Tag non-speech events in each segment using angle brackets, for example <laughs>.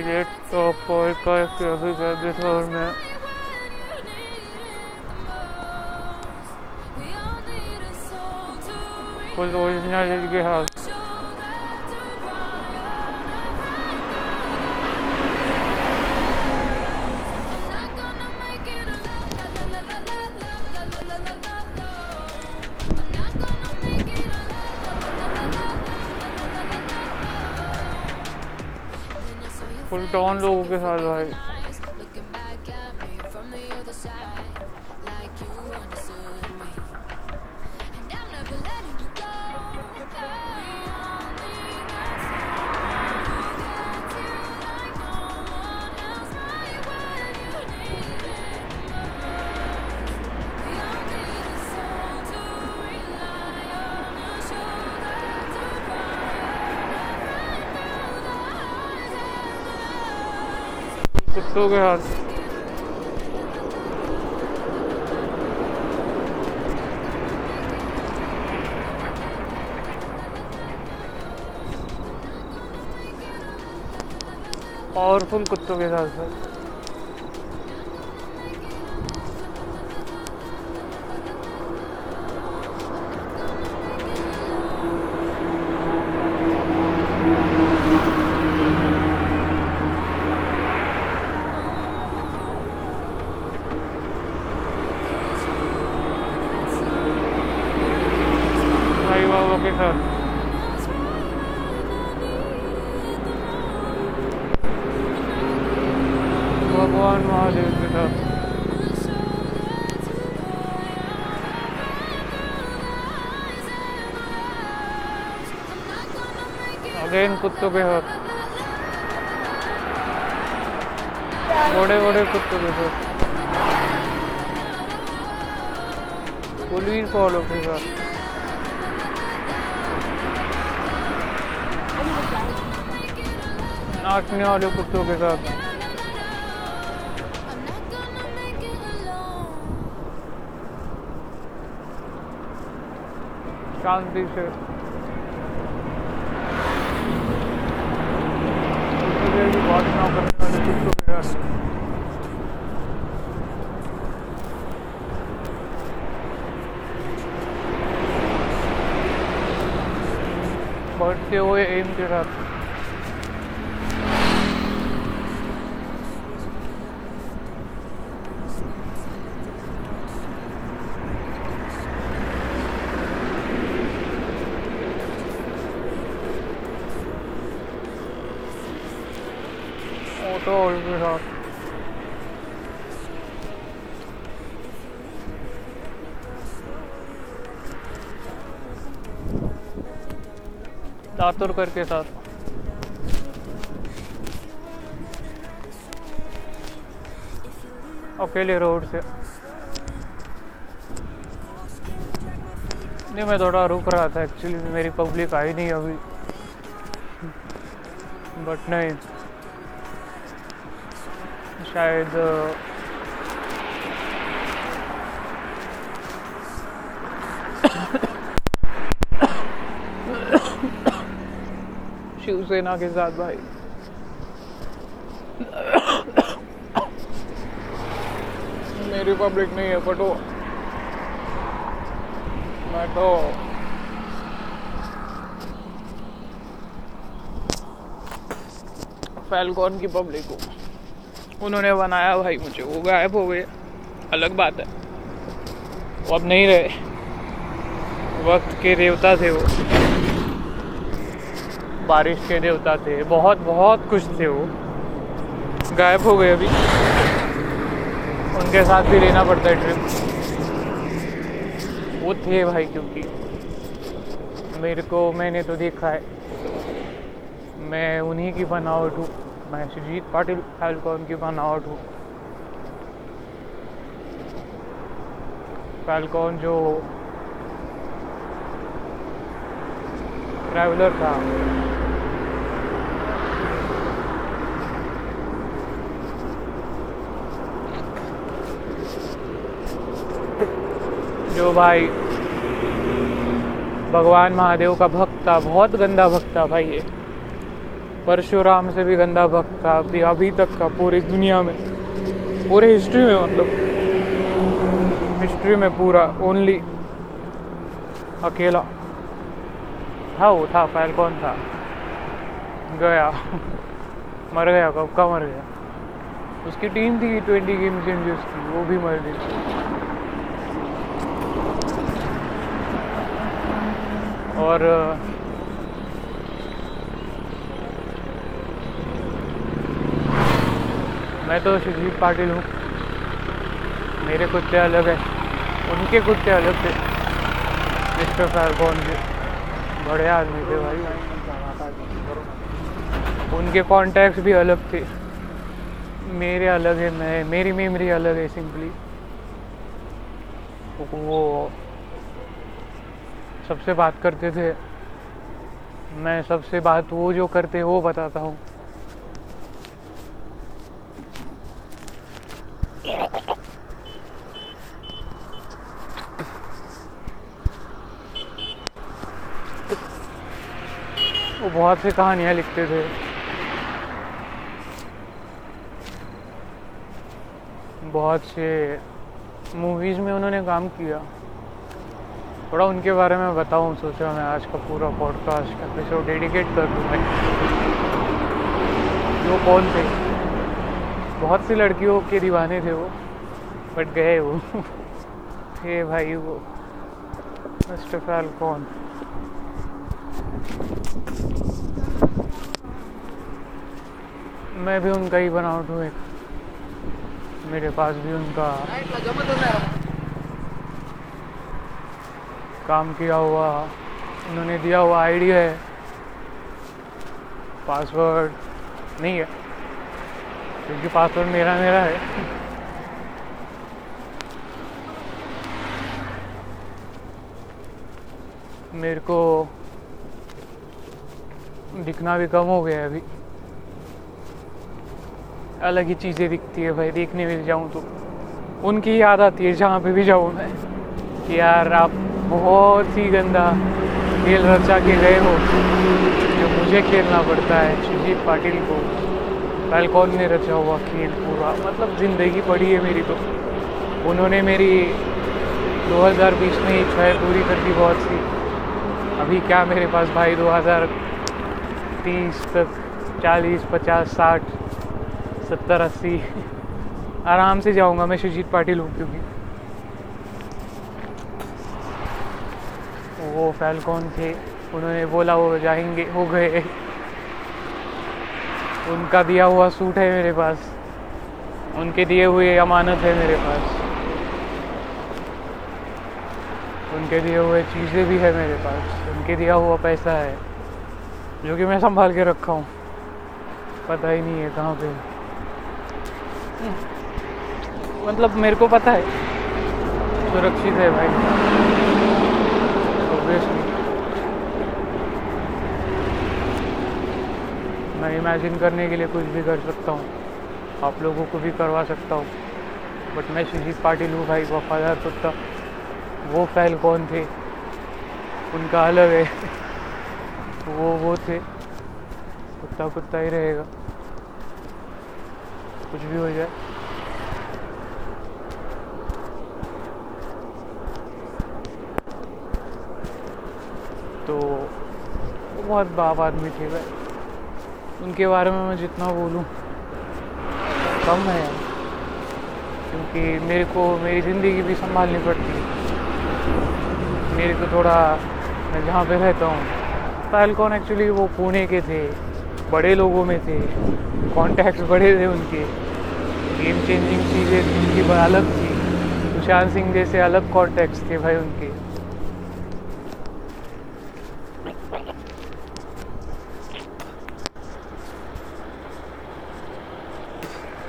तो कोई कर के अभी कर थोड़ में कुछ ओरिजिनल के फुल टॉन लोगों के साथ भाई। कुत्तों के हाथ पावरफुल कुत्तों के साथ। अगेन कुत्तों के साथ बड़े बड़े कुत्तों के साथ पुलिस फॉलो के साथ नाचने वाले कुत्तों के साथ शांति से मुझे भी बहुत नाव करने वाले कुत्तों के साथ बढ़ते वो एम के साथ ऑटो के साथ दातुर करके साथ। अकेले रोड से। नहीं, मैं थोड़ा रुक रहा था एक्चुअली मेरी पब्लिक आई नहीं अभी। बट नहीं, शायद शिवसेना के साथ भाई। मेरी पब्लिक नहीं है पटो मैं तो फैलकॉन की पब्लिक हूँ। उन्होंने बनाया भाई मुझे, वो गायब हो गए। अलग बात है। वो अब नहीं रहे। वक्त के देवता थे वो। बारिश के देवता थे। बहुत बहुत कुछ थे वो। गायब हो गए अभी। उनके साथ भी लेना पड़ता है ट्रिप वो थे भाई क्योंकि मेरे को, मैंने तो देखा है। मैं उन्हीं की बनावट हूँ। मैं सुजीत पाटिल फैलकॉन की बनावट हूँ। फैलकॉन जो ट्रैवलर था। जो भाई भगवान महादेव का भक्त था, बहुत गंदा भक्त था भाई ये। परशुराम से भी गंदा भक्त था, अभी अभी तक का पूरी दुनिया में। पूरे हिस्ट्री में मतलब। हिस्ट्री में पूरा ओनली अकेला। था वो, था फ़ाइल कौन था। गया। मर गया, कब का मर गया? उसकी टीम थी ट्वेंटी गेम्स इंडियंस की वो भी मर गई। और मैं तो सुजीत पाटिल हूँ। मेरे कुत्ते अलग हैं। उनके कुत्ते अलग थे। मिस्टर फारगोन के बड़े आदमी थे भाई। उनके कॉन्टैक्ट्स भी अलग थे। मेरे अलग है, मैं, मेरी मेमोरी अलग है सिंपली वो सबसे बात करते थे। मैं सबसे बात वो जो करते, वो बताता हूँ। वो बहुत सी कहानियाँ लिखते थे। बहुत से मूवीज़ में उन्होंने काम किया। थोड़ा उनके बारे में बताऊँ, सोचा मैं आज का पूरा पॉडकास्ट एपिसोड डेडिकेट कर दूँ मैं। वो कौन थे? बहुत सी लड़कियों के दीवाने थे वो बट गए वो। <laughs> थे भाई वो मिस्टर कौन? मैं भी उनका ही बनाउट हूँ एक। मेरे पास भी उनका। काम किया हुआ, उन्होंने दिया हुआ आईडी है। पासवर्ड नहीं है, क्योंकि पासवर्ड मेरा मेरा है। मेरे को दिखना भी कम हो गया है अभी। अलग ही चीज़ें दिखती है भाई, देखने में जाऊँ तो। उनकी याद आती है, जहाँ पे भी जाऊँ मैं, कि यार आप बहुत ही गंदा खेल रचा के गए हो। जो मुझे खेलना पड़ता है, सुजीत पाटिल को। फैलकॉन ने रचा हुआ खेल पूरा? मतलब ज़िंदगी पड़ी है मेरी तो। उन्होंने मेरी 2020 में इच्छाएँ पूरी कर दी बहुत सी। अभी क्या मेरे पास भाई? 2030 तक 40 50 60 70 80 आराम से जाऊँगा मैं सुजीत पाटिल हूँ क्योंकि वो फैलकॉन थे, उन्होंने बोला, वो जाएँगे। हो गए। उनका दिया हुआ सूट है मेरे पास। उनके दिए हुए अमानत है मेरे पास। उनके दिए हुए चीज़ें भी है मेरे पास। उनके दिया हुआ पैसा है, जो कि मैं संभाल के रखा हूँ। पता ही नहीं है कहाँ पे। मतलब मेरे को पता है। सुरक्षित है भाई। मैं इमेजिन करने के लिए कुछ भी कर सकता हूँ। आप लोगों को भी करवा सकता हूँ। बट मैं सुजीत पाटिल हूँ भाई, वफादार कुत्ता वो फैल कौन थे? उनका अलग है। <laughs> वो वो थे। कुत्ता कुत्ता ही रहेगा। कुछ भी हो जाए तो वो बहुत बाप आदमी थे भाई। उनके बारे में मैं जितना बोलूँ, कम है। यार क्योंकि मेरे को, मेरी ज़िंदगी भी संभालनी पड़ती है। मेरे को थोड़ा, मैं जहाँ पे रहता हूँ फैलकॉन एक्चुअली वो पुणे के थे, बड़े लोगों में थे कॉन्टैक्ट बड़े थे उनके। गेम चेंजिंग चीज़ें, उनकी अलग थी। सुशांत सिंह जैसे अलग कॉन्टैक्ट्स थे भाई उनके।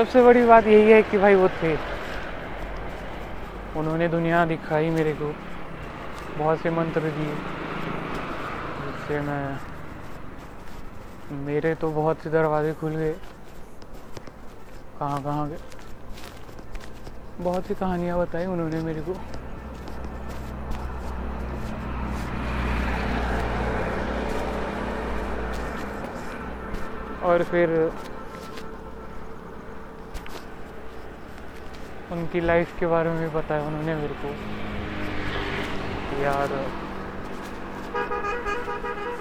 सबसे बड़ी बात यही है कि भाई वो थे। उन्होंने दुनिया दिखाई मेरे को। बहुत से मंत्र दिए, जिससे मैं, मेरे तो बहुत से दरवाजे खुल गए। कहाँ कहाँ के बहुत सी कहानियाँ बताई उन्होंने मेरे को। और फिर उनकी लाइफ के बारे में बताया उन्होंने मेरे को। यार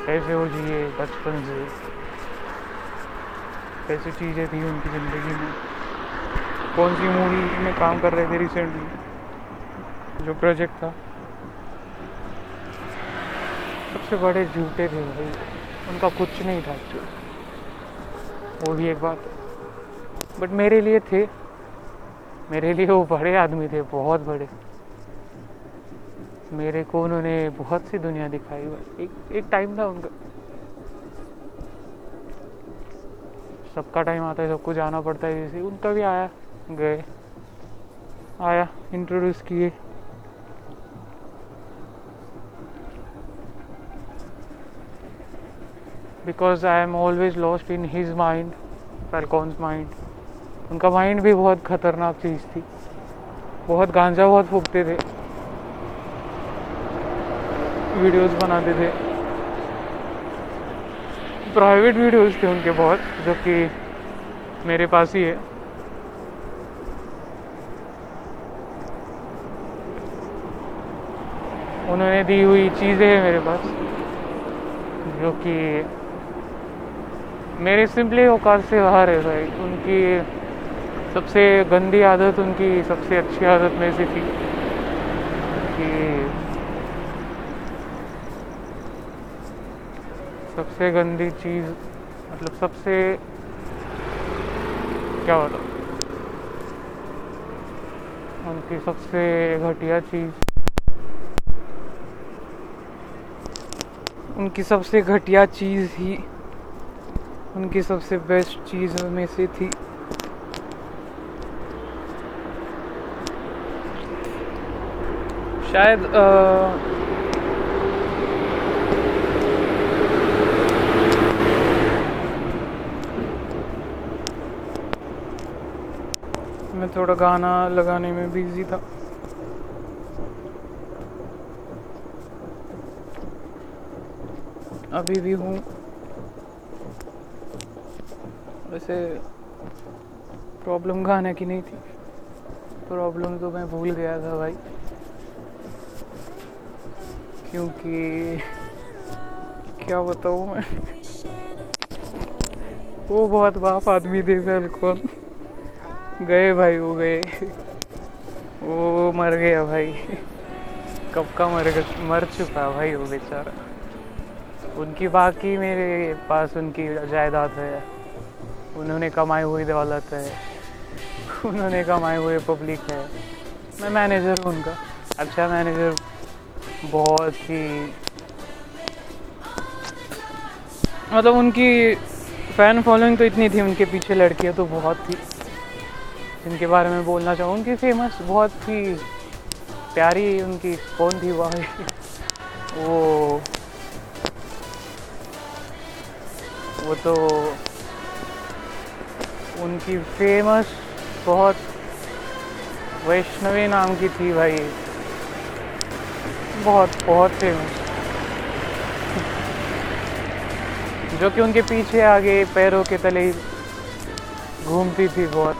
कैसे हो जिए बचपन से। कैसी चीज़ें थी उनकी ज़िंदगी में। कौन सी मूवी में काम कर रहे थे रिसेंटली जो प्रोजेक्ट था। सबसे बड़े झूठे थे भाई। उनका कुछ नहीं था वो भी एक बात। बट मेरे लिए थे। मेरे लिए वो बड़े आदमी थे, बहुत बड़े। मेरे को उन्होंने बहुत सी दुनिया दिखाई। एक एक टाइम था उनका। सबका टाइम आता है, सबको जाना पड़ता है, जैसे उनका भी आया, गए। आया इंट्रोड्यूस किए। Because I am always lost in his mind falcon's mind उनका माइंड भी बहुत खतरनाक चीज़ थी। बहुत गांजा बहुत फूकते थे। वीडियोस बनाते थे। प्राइवेट वीडियोस थे उनके बहुत, जो कि मेरे पास ही है। उन्होंने दी हुई चीज़ें हैं मेरे पास, जो कि मेरे सिंपली औकात से बाहर है भाई। उनकी सबसे गंदी आदत उनकी, सबसे अच्छी आदत में से थी कि सबसे गंदी चीज़ मतलब सबसे, क्या बताऊँ? उनकी सबसे घटिया चीज़, उनकी सबसे घटिया चीज़ ही, उनकी सबसे बेस्ट चीज़ में से थी। शायद आ, मैं थोड़ा गाना लगाने में बिज़ी था। अभी भी हूँ। वैसे प्रॉब्लम गाने की नहीं थी। प्रॉब्लम तो मैं भूल गया था भाई। क्योंकि क्या बताऊँ मैं? वो बहुत बाप आदमी थे बिल्कुल गए भाई, वो गए। वो मर गया भाई। कब का मर मर चुका भाई वो बेचारा। उनकी बाकी मेरे पास उनकी जायदाद है। उन्होंने कमाई हुई दौलत है। उन्होंने कमाई हुई पब्लिक है। मैं मैनेजर हूँ उनका। अच्छा मैनेजर बहुत ही मतलब उनकी फ़ैन फॉलोइंग तो इतनी थी, उनके पीछे लड़कियाँ तो बहुत थी। जिनके बारे में बोलना चाहूँ, उनकी फ़ेमस बहुत थी, प्यारी उनकी कौन थी वह <laughs> वो वो तो उनकी फ़ेमस बहुत वैष्णवी नाम की थी भाई। बहुत बहुत फ़ेमस जो कि उनके पीछे आगे पैरों के तले घूमती थी बहुत।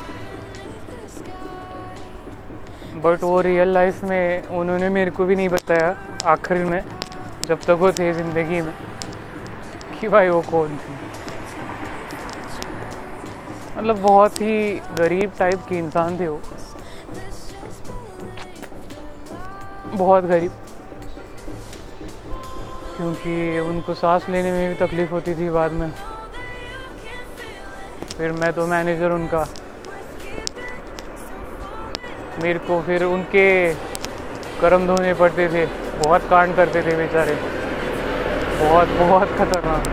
बट वो रियल लाइफ में उन्होंने मेरे को भी नहीं बताया आखिर में, जब तक वो थे ज़िंदगी में, कि भाई वो कौन थी। मतलब बहुत ही गरीब टाइप के इंसान थे वो। बहुत गरीब। क्योंकि उनको सांस लेने में भी तकलीफ़ होती थी बाद में। फिर मैं तो मैनेजर उनका। मेरे को फिर उनके कर्म धोने पड़ते थे। बहुत कांड करते थे बेचारे। बहुत बहुत खतरनाक।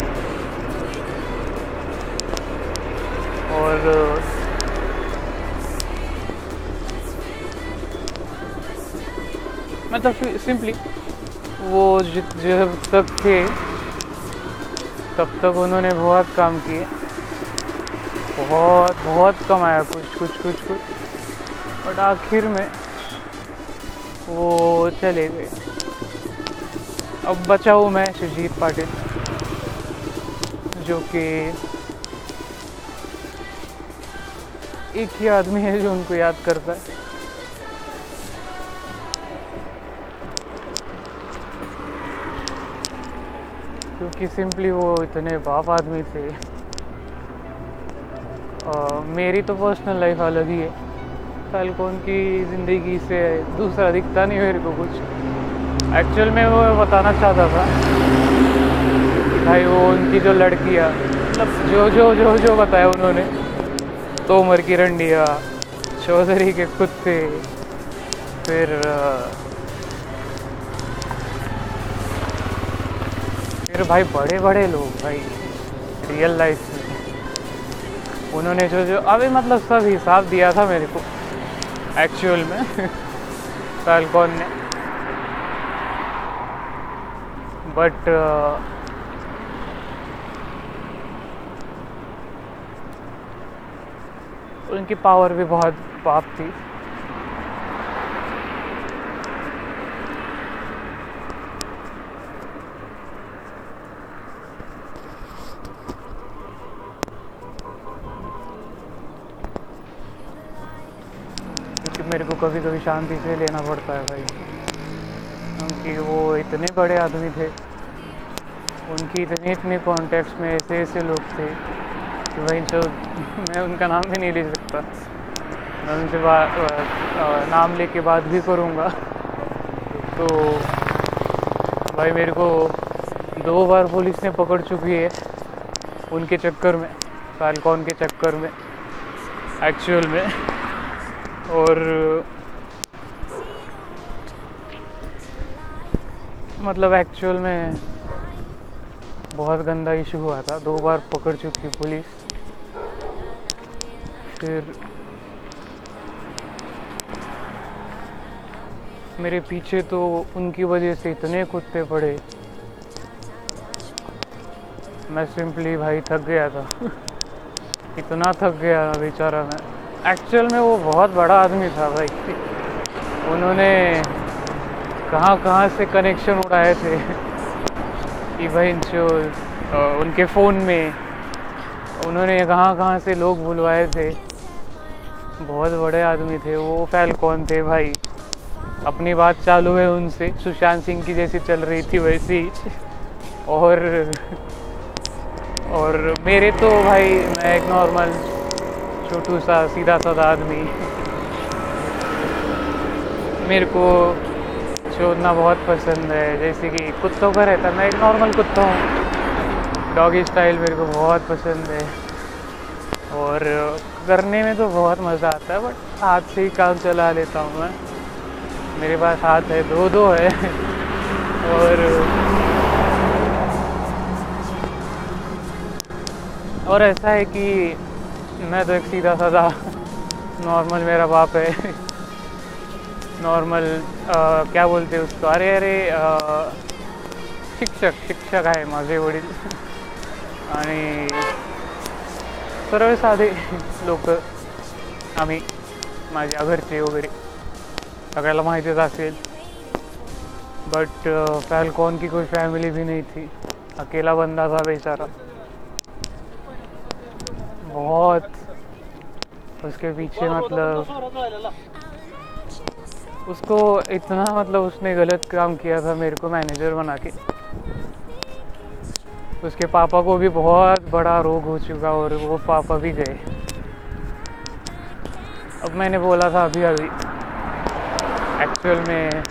और मतलब सिंपली वो जब तक थे, तब तक उन्होंने बहुत काम किए। बहुत बहुत कमाया कुछ कुछ कुछ कुछ। बट आखिर में वो चले गए। अब बचा हूँ मैं सुजीत पाटिल, जो कि एक ही आदमी है जो उनको याद करता है। क्योंकि सिंपली वो इतने बाप आदमी थे। मेरी तो पर्सनल लाइफ अलग ही है। फैल्कॉन की ज़िंदगी से दूसरा दिखता नहीं मेरे को कुछ। एक्चुअल में वो बताना चाहता था भाई वो उनकी जो लड़कियाँ मतलब जो जो जो जो बताया उन्होंने, तोमर की रंडिया, चौधरी के कुत्ते, फिर फिर भाई बड़े बड़े लोग, भाई रियल लाइफ में। उन्होंने जो जो, अभी मतलब सब हिसाब दिया था मेरे को एक्चुअल में <laughs> फैलकॉन ने। बट उनकी पावर भी बहुत पाप थी। मेरे को कभी कभी शांति से लेना पड़ता है भाई। क्योंकि वो इतने बड़े आदमी थे। उनकी इतने इतने कॉन्टेक्ट में ऐसे ऐसे लोग थे कि भाई जो <laughs> मैं उनका नाम भी नहीं ले सकता। मैं उनसे बात नाम लेके बात भी करूँगा। तो भाई मेरे को दो बार पुलिस ने पकड़ चुकी है उनके चक्कर में फालकॉन के चक्कर में एक्चुअल में। और मतलब एक्चुअल में बहुत गंदा इशू हुआ था। दो बार पकड़ चुकी पुलिस। फिर मेरे पीछे तो उनकी वजह से इतने कुत्ते पड़े। मैं सिंपली भाई थक गया था। <laughs> इतना थक गया बेचारा मैं। एक्चुअल में वो बहुत बड़ा आदमी था भाई। उन्होंने कहाँ कहाँ से कनेक्शन उड़ाए थे कि भाई जो उनके फ़ोन में उन्होंने कहाँ कहाँ से लोग बुलवाए थे। बहुत बड़े आदमी थे वो फैल कौन थे भाई। अपनी बात चालू है उनसे। सुशांत सिंह की जैसी चल रही थी वैसी। और और मेरे तो भाई मैं एक नॉर्मल छोटू सा, सीधा साधा आदमी। मेरे को छोड़ना बहुत पसंद है, जैसे कि कुत्तों का रहता मैं एक नॉर्मल कुत्ता हूँ। डॉगी स्टाइल मेरे को बहुत पसंद है। और करने में तो बहुत मज़ा आता है बट हाथ से ही काम चला लेता हूँ मैं। मेरे पास हाथ है दो दो है। और और ऐसा है कि मैं तो एक सीधा साधा नॉर्मल मेरा बाप है। नॉर्मल क्या बोलते उसको? अरे अरे शिक्षक शिक्षक आहे माझे वडील। आणि सर्व साधे लोक आम्ही, माझ्या घरचे वगैरे, सगळ्याला माहितीच असेल. बट फैलकॉन की कोई फैमिली भी नहीं थी. अकेला बंदा था बेचारा. बहुत। उसके पीछे मतलब उसको इतना मतलब उसने गलत काम किया था मेरे को मैनेजर बना के। उसके पापा को भी बहुत बड़ा रोग हो चुका और वो पापा भी गए। अब मैंने बोला था अभी अभी। एक्चुअल में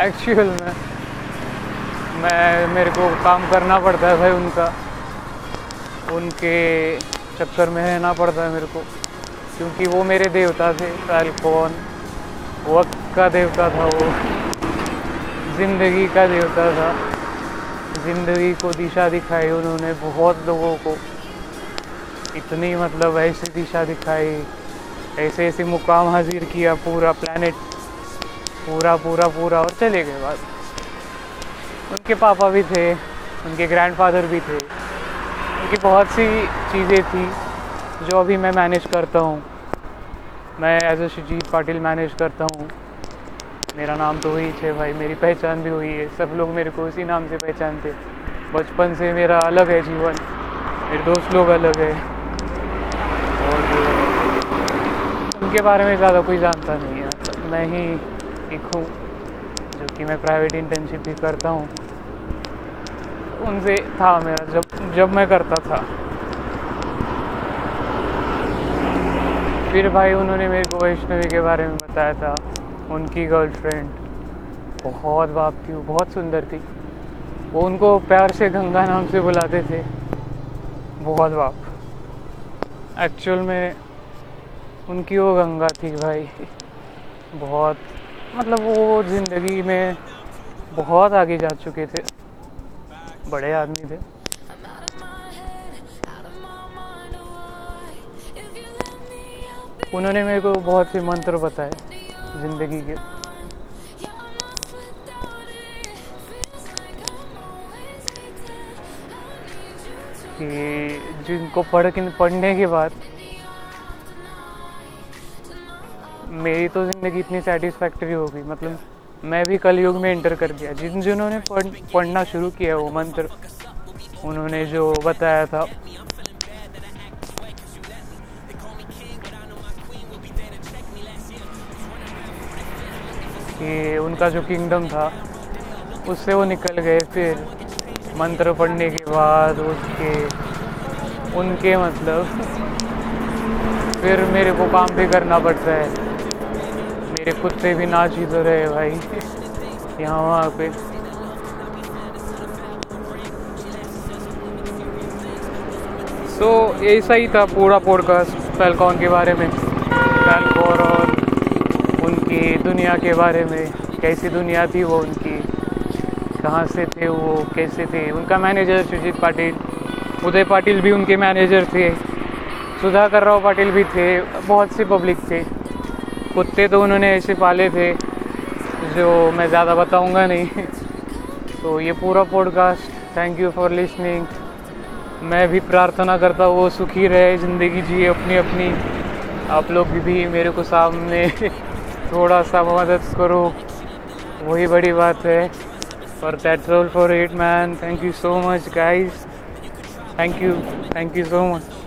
एक्चुअल में, मैं, मेरे को काम करना पड़ता है भाई उनका। उनके चक्कर में रहना पड़ता है मेरे को। क्योंकि वो मेरे देवता थे कौन वक्त का देवता था वो। ज़िंदगी का देवता था। ज़िंदगी को दिशा दिखाई उन्होंने बहुत लोगों को। इतनी मतलब ऐसी दिशा दिखाई ऐसे ऐसे मुकाम हाजिर किया पूरा प्लानट पूरा पूरा पूरा और चले गए बाद उनके पापा भी थे, उनके ग्रैंडफादर भी थे। उनकी बहुत सी चीज़ें थी, जो अभी मैं मैनेज करता हूँ। मैं as a Sujit Patil manage करता हूँ। मेरा नाम तो वही है भाई, मेरी पहचान भी हुई है। सब लोग मेरे को उसी नाम से पहचानते। बचपन से मेरा अलग है जीवन। मेरे दोस्त लोग अलग है। और उनके बारे में ज़्यादा कोई जानता नहीं है। मैं ही हूँ जो कि मैं प्राइवेट इंटर्नशिप भी करता हूँ। उनसे था मेरा, जब जब मैं करता था। फिर भाई उन्होंने मेरे को वैष्णवी के बारे में बताया था, उनकी गर्लफ्रेंड बहुत बाप थी वो बहुत सुंदर थी। वो उनको प्यार से गंगा नाम से बुलाते थे। बहुत बाप। एक्चुअल में उनकी वो गंगा थी भाई। बहुत मतलब वो ज़िंदगी में बहुत आगे जा चुके थे। बड़े आदमी थे। उन्होंने मेरे को बहुत से मंत्र बताए ज़िंदगी के। कि जिनको पढ़ के पढ़ने के बाद मेरी तो ज़िंदगी इतनी सेटिस्फैक्ट्री हो गई। मतलब मैं भी कल युग में इंटर कर गया। जिन जिन्होंने पढ़, पढ़ना शुरू किया वो मंत्र उन्होंने जो बताया था। कि उनका जो किंगडम था उससे वो निकल गए। फिर मंत्र पढ़ने के बाद उसके उनके मतलब फिर मेरे को काम भी करना पड़ता है। मेरे कुत्ते भी नाच ही तो रहे भाई। यहाँ वहाँ पे। So, ऐसा ही था पूरा पॉडकास्ट फैलकॉन के बारे में। फैलकॉन और उनकी दुनिया के बारे में। कैसी दुनिया थी वो उनकी? कहाँ से थे वो? कैसे थे? उनका मैनेजर सुजीत पाटिल। उदय पाटिल भी उनके मैनेजर थे। सुधाकर राव पाटिल भी थे। बहुत सी पब्लिक थे। कुत्ते तो उन्होंने ऐसे पाले थे, जो मैं ज़्यादा बताऊँगा नहीं। तो ये पूरा podcast thank you for listening मैं भी प्रार्थना करता हूँ, वो सुखी रहे, ज़िंदगी जिए अपनी अपनी आप लोग भी मेरे को सामने <laughs> थोड़ा सा मदद करो। वही बड़ी बात है। For that's all for it man thank you so much guys thank you thank you so much